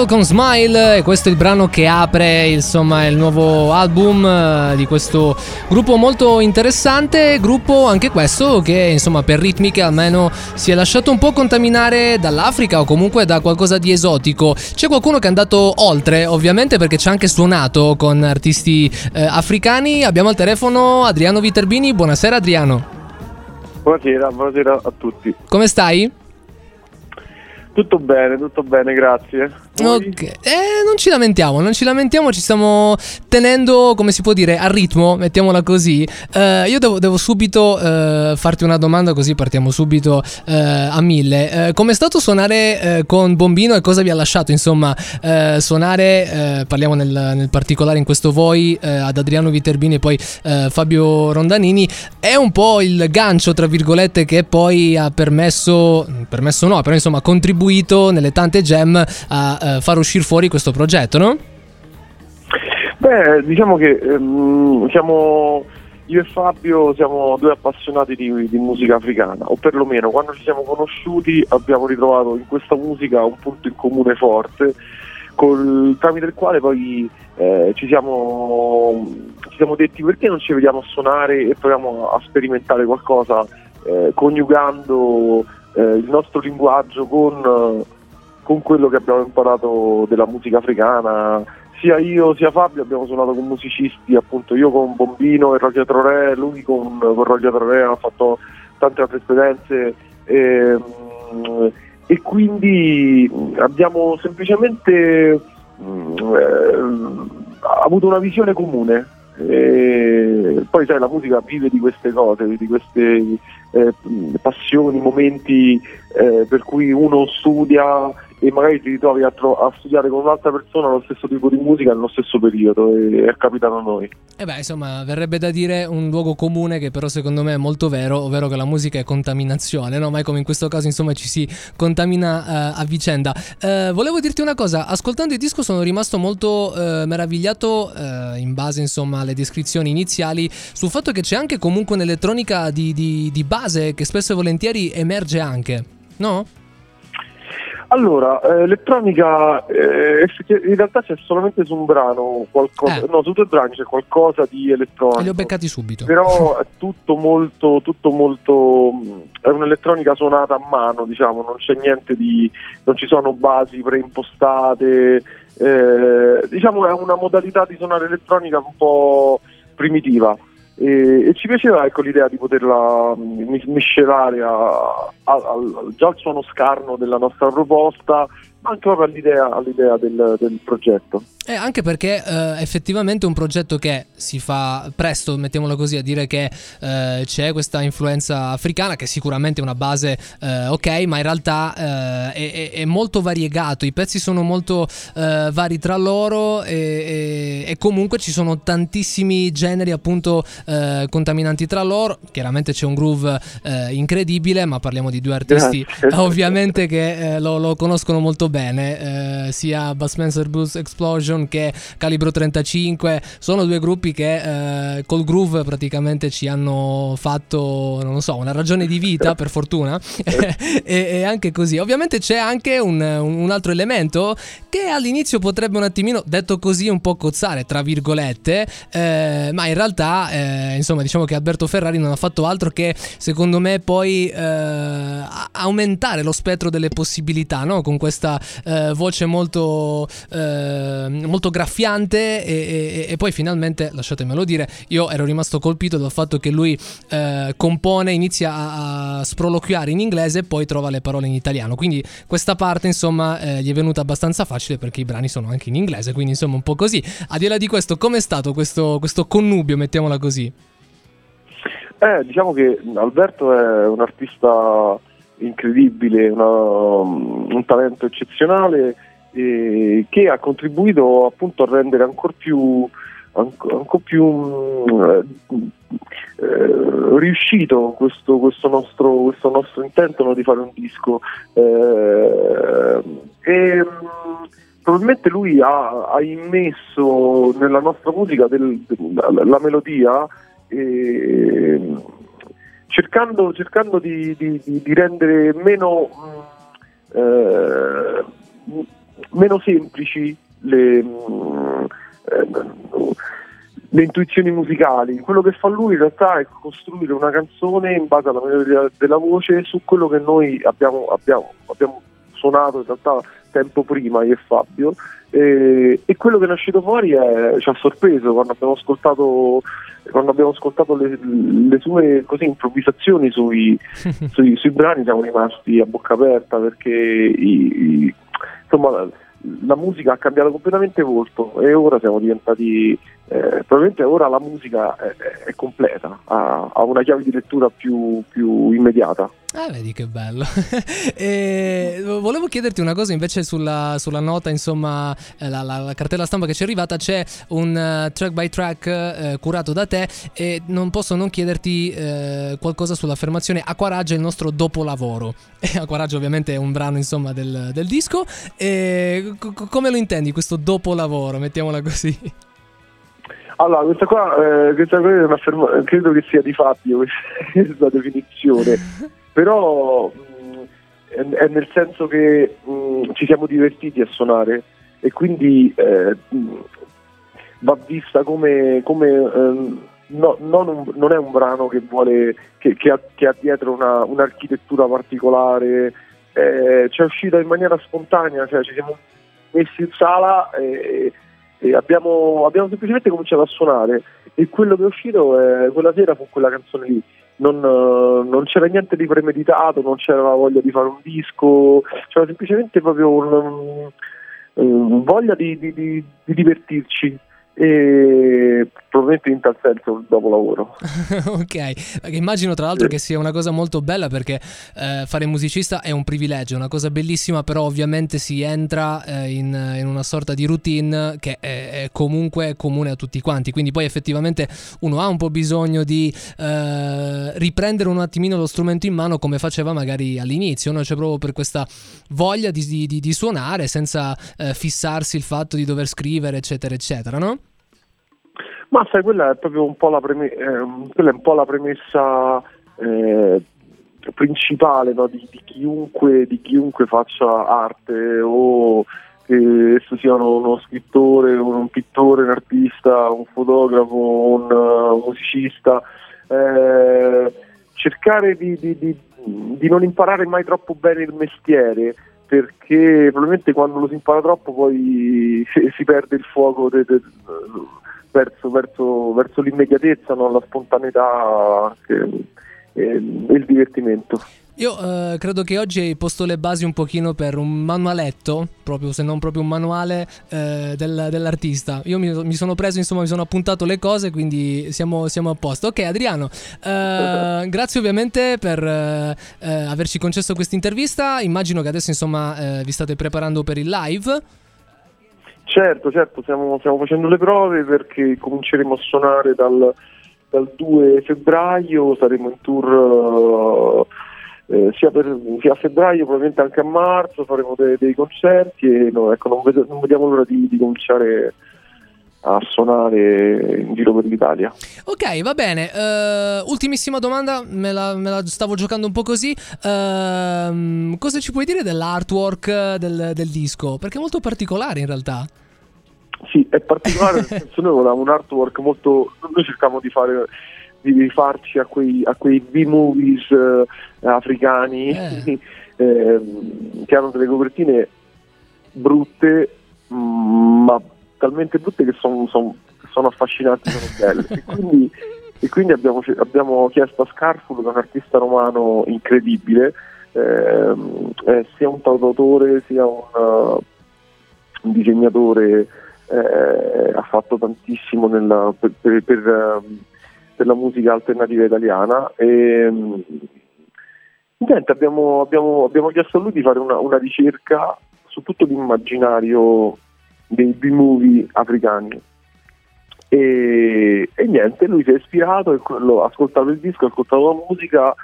Jungle con Smile e questo è il brano che apre insomma il nuovo album eh, di questo gruppo molto interessante, gruppo anche questo che insomma per ritmiche almeno si è lasciato un po' contaminare dall'Africa o comunque da qualcosa di esotico. C'è qualcuno che è andato oltre ovviamente perché ci ha anche suonato con artisti eh, africani. Abbiamo al telefono Adriano Viterbini, buonasera Adriano, Buonasera, buonasera a tutti. come stai? Tutto bene, tutto bene, grazie. Voi? Ok, eh, non ci lamentiamo, non ci lamentiamo, ci stiamo tenendo, come si può dire, a ritmo, mettiamola così. Eh, io devo, devo subito eh, farti una domanda, così partiamo subito eh, a mille. Eh, Com'è stato suonare eh, con Bombino e cosa vi ha lasciato, insomma, suonare, parliamo nel, nel particolare in questo voi, ad Adriano Viterbini e poi Fabio Rondanini, è un po' il gancio, tra virgolette, che poi ha permesso, permesso no, però insomma ha contribuito nelle tante gem a eh, far uscire fuori questo progetto, no? Beh, diciamo che ehm, siamo io e Fabio siamo due appassionati di, di musica africana, o perlomeno quando ci siamo conosciuti abbiamo ritrovato in questa musica un punto in comune forte, col, tramite il quale poi eh, ci, siamo, ci siamo detti perché non ci vediamo a suonare e proviamo a sperimentare qualcosa eh, coniugando eh, il nostro linguaggio con, con quello che abbiamo imparato della musica africana. Sia io sia Fabio abbiamo suonato con musicisti, appunto io con Bombino e Roger Troré, lui con, con Roger Troré ha fatto tante altre esperienze ehm, e quindi abbiamo semplicemente mm, eh, avuto una visione comune. E poi sai la musica vive di queste cose, di queste eh, passioni, momenti eh, per cui uno studia e magari ti ritrovi a, tro- a studiare con un'altra persona lo stesso tipo di musica nello stesso periodo e è capitato a noi. E beh, insomma, verrebbe da dire un luogo comune che però secondo me è molto vero, ovvero che la musica è contaminazione, no? Ma come in questo caso, insomma, ci si contamina eh, a vicenda. Eh, volevo dirti una cosa, ascoltando il disco sono rimasto molto eh, meravigliato, eh, in base, insomma, alle descrizioni iniziali, sul fatto che c'è anche comunque un'elettronica di, di, di base che spesso e volentieri emerge anche, no? Allora, eh, elettronica eh, in realtà c'è solamente su un brano qualcosa, Eh. no, su due brani c'è qualcosa di E elettronico. li ho beccati subito. Però è tutto molto, tutto molto, mh, è un'elettronica suonata a mano, diciamo, non c'è niente di, non ci sono basi preimpostate, eh, diciamo è una modalità di suonare elettronica un po' primitiva. E, e ci piaceva ecco, l'idea di poterla mis- miscelare a- a- al- già al suono scarno della nostra proposta, proprio all'idea, all'idea del, del progetto. Eh, anche perché eh, effettivamente è un progetto che si fa presto, mettiamola così, a dire che eh, c'è questa influenza africana, che sicuramente è una base eh, ok, ma in realtà eh, è, è- è molto variegato, i pezzi sono molto eh, vari tra loro e, e- e comunque ci sono tantissimi generi appunto contaminanti tra loro, chiaramente c'è un groove incredibile, ma parliamo di due artisti ovviamente che lo, lo conoscono molto bene, eh, sia Bassmaster Blues Explosion che Calibro 35, sono due gruppi che eh, col groove praticamente ci hanno fatto, non lo so, una ragione di vita per fortuna e, e anche così. Ovviamente c'è anche un, un altro elemento che all'inizio potrebbe un attimino, detto così, un po' cozzare, tra virgolette, eh, ma in realtà, eh, insomma, diciamo che Alberto Ferrari non ha fatto altro che, secondo me, poi eh, aumentare lo spettro delle possibilità, no? Con questa eh, voce molto, eh, molto graffiante e, e- e poi finalmente, lasciatemelo dire, io ero rimasto colpito dal fatto che lui eh, compone, inizia a, a sproloquiare in inglese e poi trova le parole in italiano, quindi questa parte insomma eh, gli è venuta abbastanza facile perché i brani sono anche in inglese, quindi insomma un po' così. A di là di questo, com'è stato questo, questo connubio, mettiamola così? Eh, diciamo che Alberto è un artista incredibile, una- un talento eccezionale eh, che ha contribuito appunto a rendere ancora più, anco- ancora più mm, eh, riuscito questo, questo nostro, questo nostro intento no, di fare un disco. Eh, e, mm, probabilmente lui ha, ha immesso nella nostra musica del- la, la melodia e, cercando, cercando di, di- di- rendere meno, mh, eh, meno semplici le, mh, eh, le intuizioni musicali. Quello che fa lui in realtà è costruire una canzone in base alla melodia della voce su quello che noi abbiamo, abbiamo, abbiamo suonato in realtà tempo prima io e Fabio. E, e quello che è uscito fuori è- ci ha sorpreso quando abbiamo ascoltato quando abbiamo ascoltato le, le sue così, improvvisazioni sui, sui, sui brani siamo rimasti a bocca aperta perché i- i- insomma la, la musica ha cambiato completamente volto e ora siamo diventati eh, probabilmente ora la musica è, è- completa ha, ha una chiave di lettura più, più immediata Ah, vedi che bello. e volevo chiederti una cosa invece sulla, sulla nota, insomma, eh, la, la- la cartella stampa che ci è arrivata, c'è un eh, track by track eh, curato da te e non posso non chiederti eh, qualcosa sull'affermazione Acquaraggio è il nostro dopolavoro. Acquaraggio ovviamente è un brano, insomma, del, del disco. E co- come lo intendi questo dopolavoro? Mettiamola così. Allora, questa qua, eh, questa qua è un'afferma- credo che sia di Fabio questa definizione, però mh, è, è nel senso che mh, ci siamo divertiti a suonare e quindi eh, mh, va vista come, come, ehm, no- non, un- non è un brano che vuole che, che ha, che ha dietro una- un'architettura particolare, eh, ci è uscita in maniera spontanea, cioè ci siamo messi in sala e abbiamo, abbiamo semplicemente cominciato a suonare e quello che è uscito eh, quella sera fu quella canzone lì. Non, eh, non c'era niente di premeditato, non c'era voglia di fare un disco, c'era semplicemente proprio un, um, voglia di, di- di- di divertirci e probabilmente in tal senso il dopolavoro. ok, Perché immagino tra l'altro Sì. che sia una cosa molto bella perché eh, fare musicista è un privilegio, è una cosa bellissima, però ovviamente si entra eh, in, in una sorta di routine che è, è comunque comune a tutti quanti, quindi poi effettivamente uno ha un po' bisogno di eh, riprendere un attimino lo strumento in mano come faceva magari all'inizio, no? cioè proprio per questa voglia di, di- di- di suonare senza eh, fissarsi il fatto di dover scrivere eccetera eccetera, no? Ma sai, quella è proprio un po' la, preme- ehm, un po' la premessa eh, principale no, di, di chiunque, di chiunque faccia arte o che esso sia uno, uno scrittore, un, un pittore, un artista, un fotografo, un uh, musicista. eh, cercare di- di non imparare mai troppo bene il mestiere perché probabilmente quando lo si impara troppo poi si, si perde il fuoco de- de- verso, verso- verso l'immediatezza, no? la spontaneità e, e il divertimento. Io eh, credo che oggi hai posto le basi un pochino per un manualetto, proprio se non proprio un manuale eh, del- dell'artista. Io mi, mi sono preso, insomma, mi sono appuntato le cose, quindi siamo, siamo a posto. Ok, Adriano, eh, grazie ovviamente per eh, eh, averci concesso questa intervista. Immagino che adesso, insomma, eh, vi state preparando per il live. Certo, certo, stiamo, stiamo facendo le prove perché cominceremo a suonare dal, dal 2 febbraio, saremo in tour eh, sia, per, sia a febbraio, probabilmente anche a marzo, faremo de- dei concerti e no, ecco, non, vedo- non vediamo l'ora di, di cominciare a suonare in giro per l'Italia. Ok, va bene. Eh, ultimissima domanda, me la, me la stavo giocando un po' così. Ehm, cosa ci puoi dire dell'artwork del, del disco? Perché è molto particolare in realtà. Sì, è particolare nel senso noi volevamo un artwork molto... noi cercavamo di fare di rifarci a quei, a quei B-movies eh, africani Eh. ehm, che hanno delle copertine brutte, mm, ma talmente brutte che son- son- sono affascinanti, sono belle. e quindi, e quindi abbiamo, abbiamo chiesto a Scarful, che è un artista romano incredibile, ehm, eh, sia un tautautore sia un, uh, un disegnatore, eh, ha fatto tantissimo nella- per, per- per, ehm, per la musica alternativa italiana. E, mm, niente, abbiamo, abbiamo- abbiamo chiesto a lui di fare una, una ricerca su tutto l'immaginario dei B-movie africani. E, e niente, lui si è ispirato, ha ascoltato il disco, ha ascoltato la musica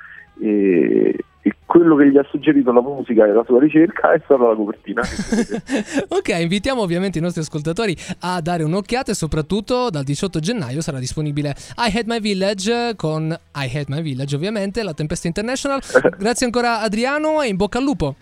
e, e quello che gli ha suggerito la musica e la sua ricerca è stata la copertina. ok, invitiamo ovviamente i nostri ascoltatori a dare un'occhiata e soprattutto dal 18 gennaio sarà disponibile I Hate My Village con I Hate My Village ovviamente, la Tempesta International. Grazie ancora Adriano e in bocca al lupo.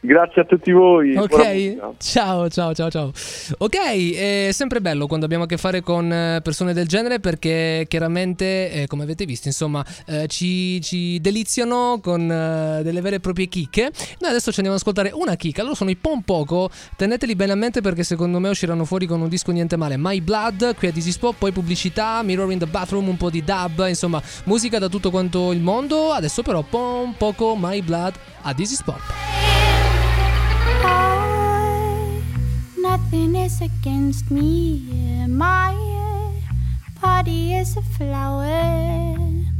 Grazie a tutti voi. Ok, ciao, ciao, ciao, ciao. Ok, è sempre bello quando abbiamo a che fare con eh, persone del genere perché chiaramente, eh, come avete visto, insomma, eh, ci, ci deliziano con eh, delle vere e proprie chicche. Noi adesso ci andiamo ad ascoltare una chicca, loro sono i Pompoco, teneteli bene a mente perché secondo me usciranno fuori con un disco niente male. My Blood, qui a Dizzy Spot, poi pubblicità, Mirror in the Bathroom, un po' di dub, insomma, musica da tutto quanto il mondo. Adesso però Pompoco, My Blood a Dizzy Spot. Nothing is against me. My body is a flower.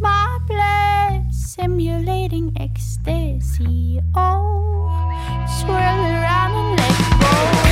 My blood simulating ecstasy. Oh, swirl around and let go.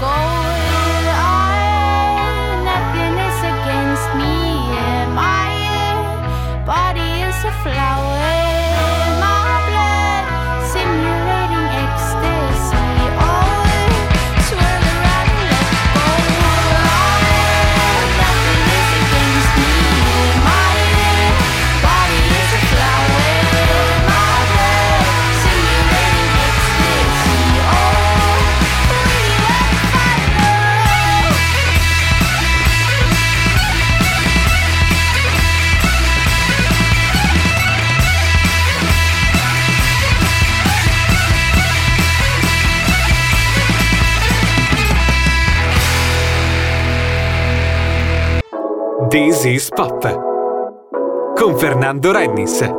Go. This is Pop. Con Fernando Rennis.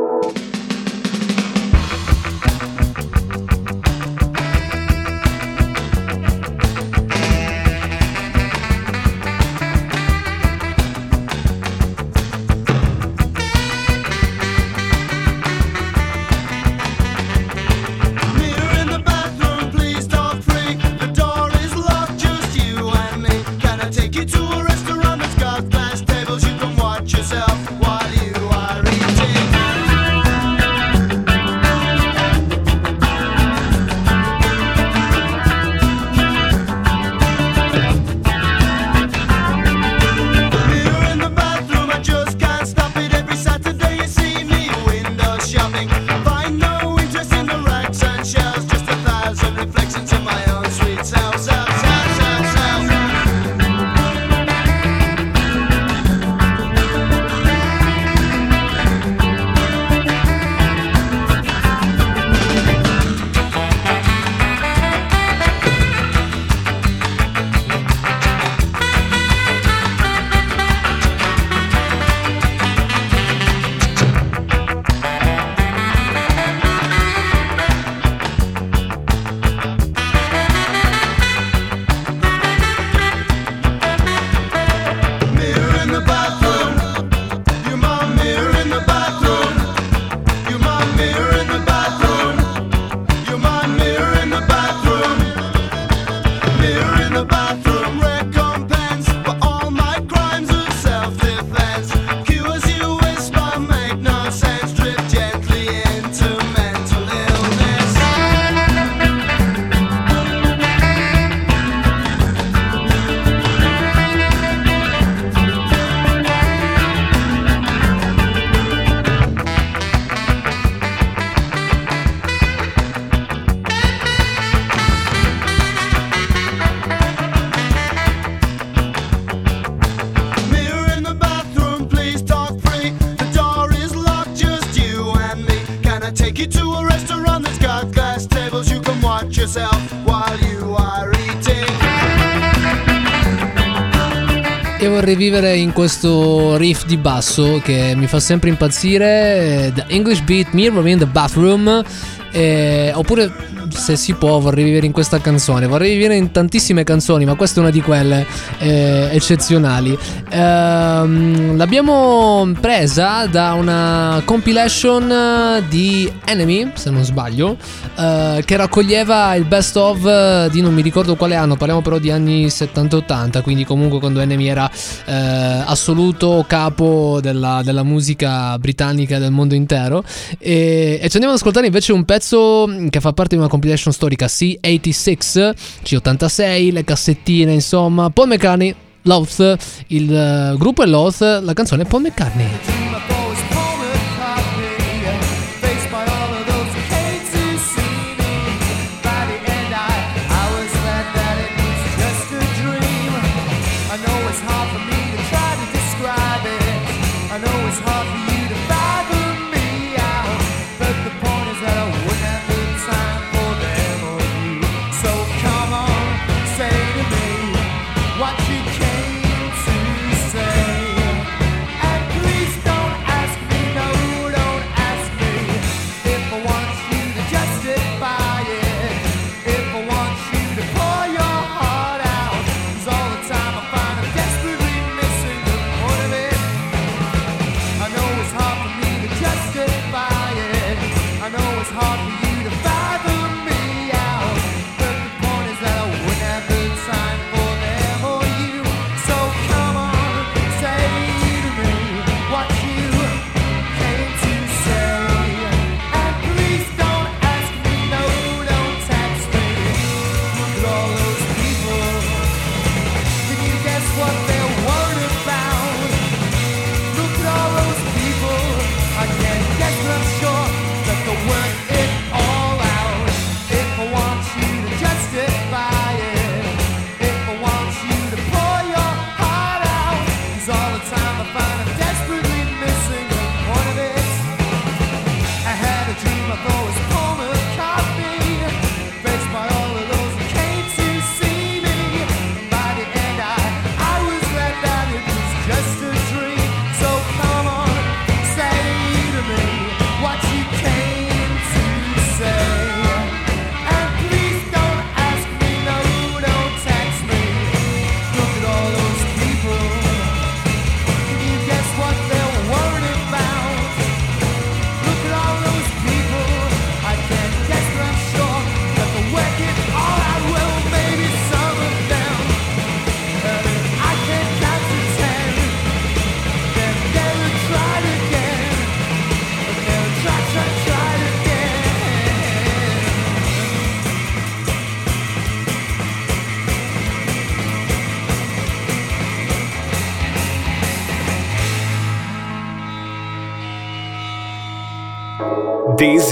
rivivere in questo riff di basso che mi fa sempre impazzire, eh, The English Beat Mirror in the Bathroom, eh, oppure se si può vorrei vivere in questa canzone, vorrei vivere in tantissime canzoni, ma questa è una di quelle eh, eccezionali. Ehm, l'abbiamo presa da una compilation di Enemy, se non sbaglio, eh, che raccoglieva il best of eh, di non mi ricordo quale anno, parliamo però di anni 70-80, quindi comunque quando Enemy era eh, assoluto capo della, della, musica britannica del mondo intero. E, e, ci andiamo ad ascoltare invece un pezzo che fa parte di una compilation storica C86, C86, le cassettine, insomma, Paul McCartney. Loth, il uh, gruppo è Loth, la canzone è Paul McCartney.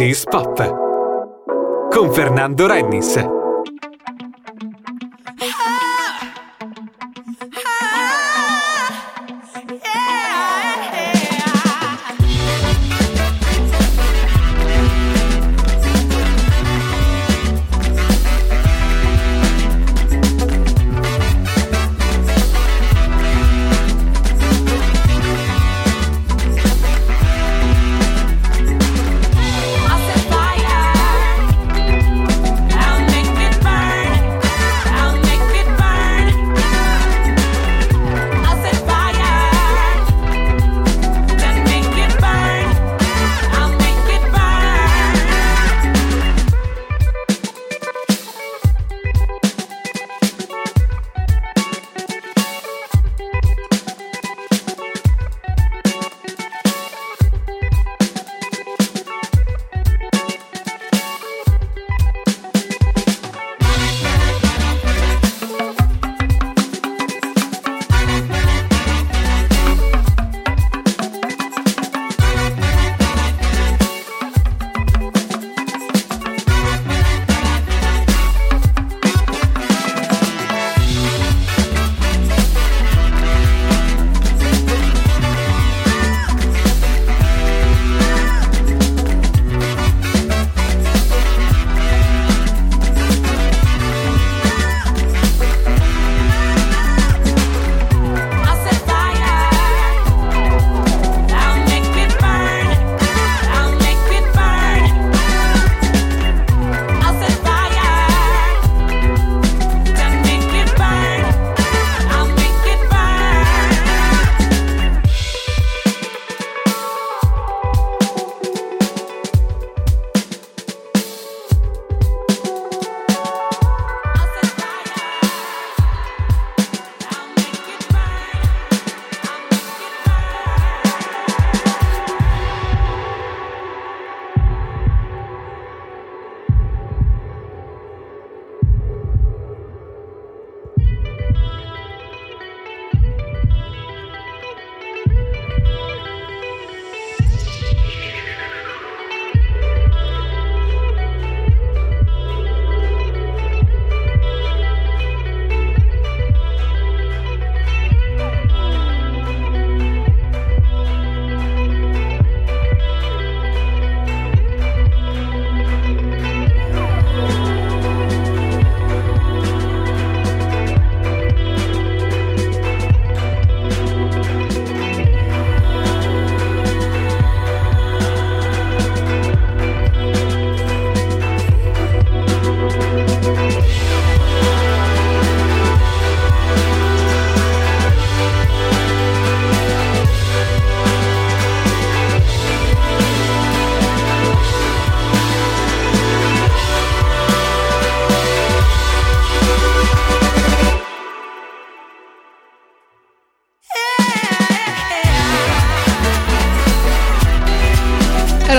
Space Pop con Fernando Rennis.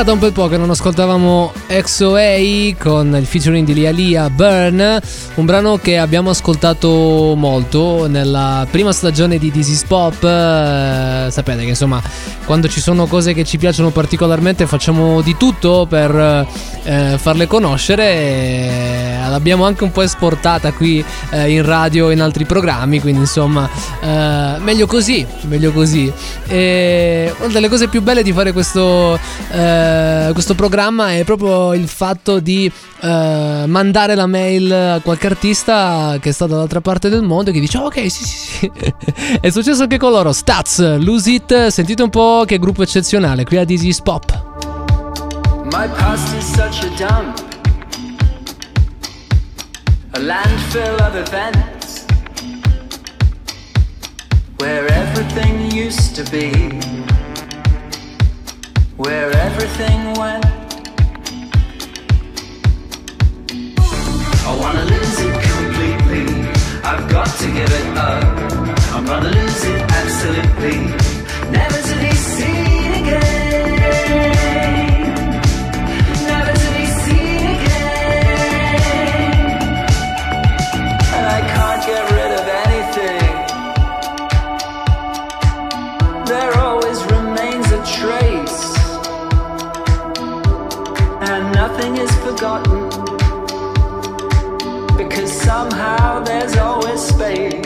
Da un bel po' che non ascoltavamo XOA con il featuring di Lia Lia Burn, un brano che abbiamo ascoltato molto nella prima stagione di This is Pop. Eh, sapete che insomma, quando ci sono cose che ci piacciono particolarmente, facciamo di tutto per eh, farle conoscere. L'abbiamo anche un po' esportata qui eh, in radio e in altri programmi, quindi insomma, eh, meglio così, meglio così. E una delle cose più belle di fare questo, eh, questo programma è proprio il fatto di eh, mandare la mail a qualche artista che sta dall'altra parte del mondo e che dice "Oh, ok sì sì sì. È successo anche con loro. Stats, Lose It sentite un po' che gruppo eccezionale qui a is Pop. My past is such a dump, a landfill of events. Where everything used to be, where everything went. I wanna lose it completely. I've got to give it up. I'm gonna lose it absolutely. Never forgotten. Because somehow there's always space.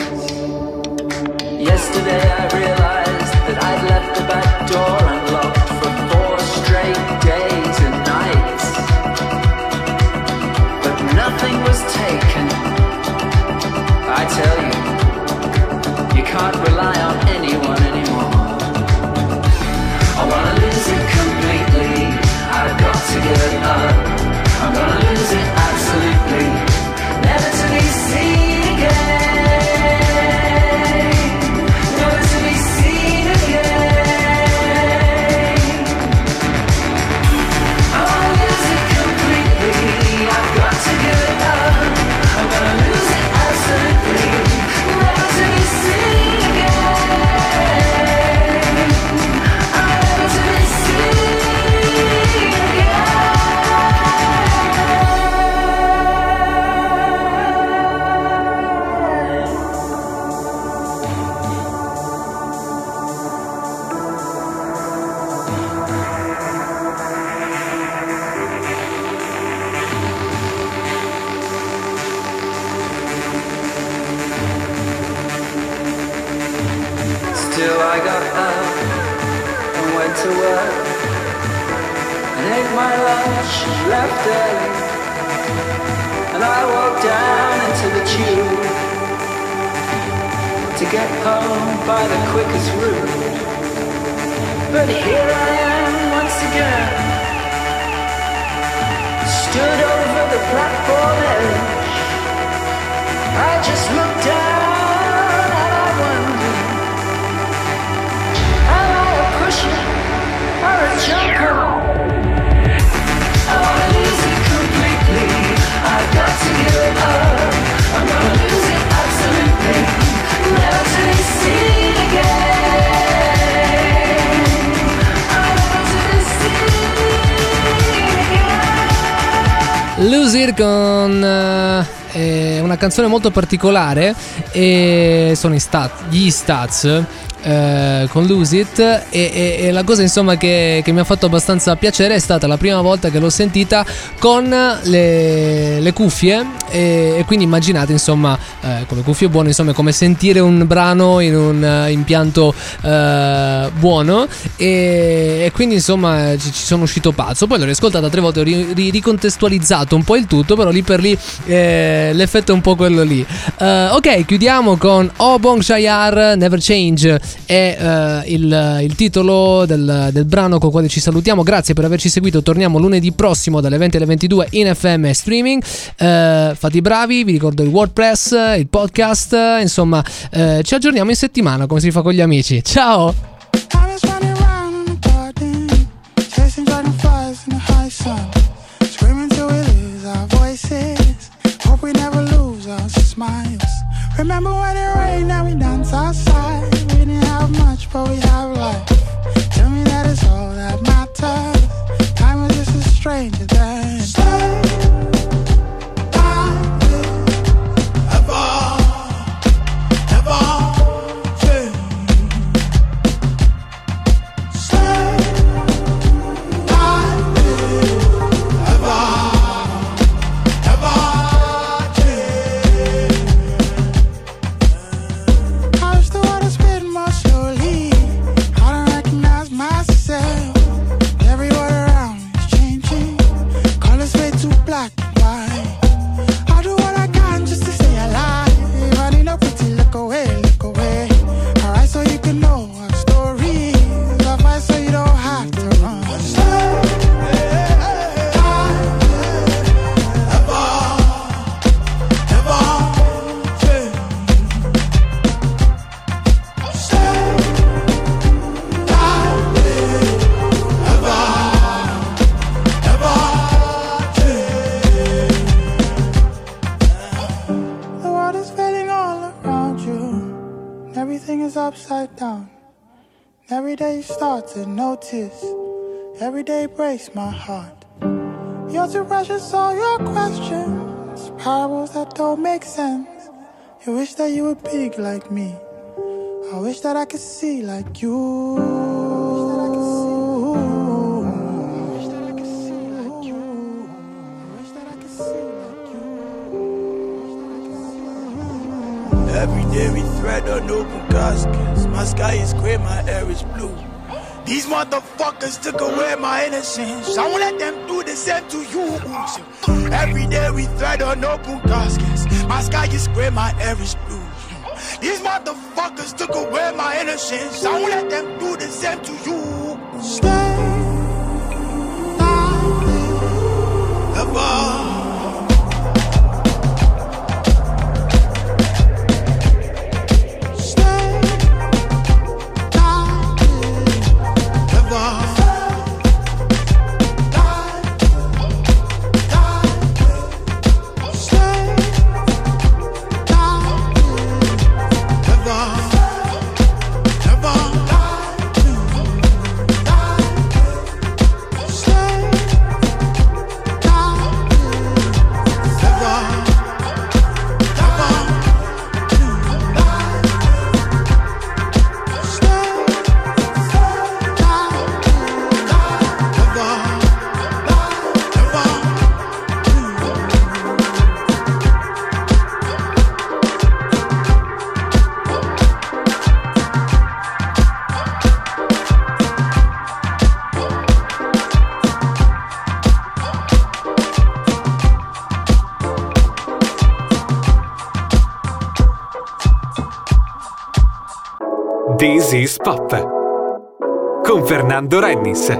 Con eh, una canzone molto particolare e sono stat- gli Stats eh, con Lose It e, e- e la cosa insomma che, che mi ha fatto abbastanza piacere è stata la prima volta che l'ho sentita con le, le cuffie e, e quindi immaginate insomma eh, con le cuffie buone insomma come sentire un brano in un eh, impianto eh, buono. E, e quindi insomma ci, ci sono uscito pazzo. Poi l'ho riascoltata tre volte ho ri- ri- ricontestualizzato un po' il tutto però lì per lì eh, l'effetto è un po' quello lì. Eh, ok chiudiamo con Oh Bong Shayar Never Change è il, il titolo del, del brano con il quale ci salutiamo. Grazie per averci seguito. Torniamo lunedì prossimo dalle 20 alle 22 in FM streaming. Eh, fate i bravi vi ricordo il WordPress il podcast insomma eh, ci aggiorniamo in settimana come si fa con gli amici ciao was. Remember when it rained and we danced outside? We didn't have much, but we have life. Tell me that is all that matters. Time stranger than stay. Ever, breaks my heart. You're too precious, all your questions. Parables that don't make sense. You wish that you were big like me. I wish that I could see like you. Every day we thread unopened caskets. My sky is gray, my air is blue. These motherfuckers took away my innocence. I won't let them do the same to you. Every day we thread on open caskets. My sky is gray, my air is blue. These motherfuckers took away my innocence. I won't let them do the same to you. Stay. Ever. This is Pop. Con Fernando Rennis.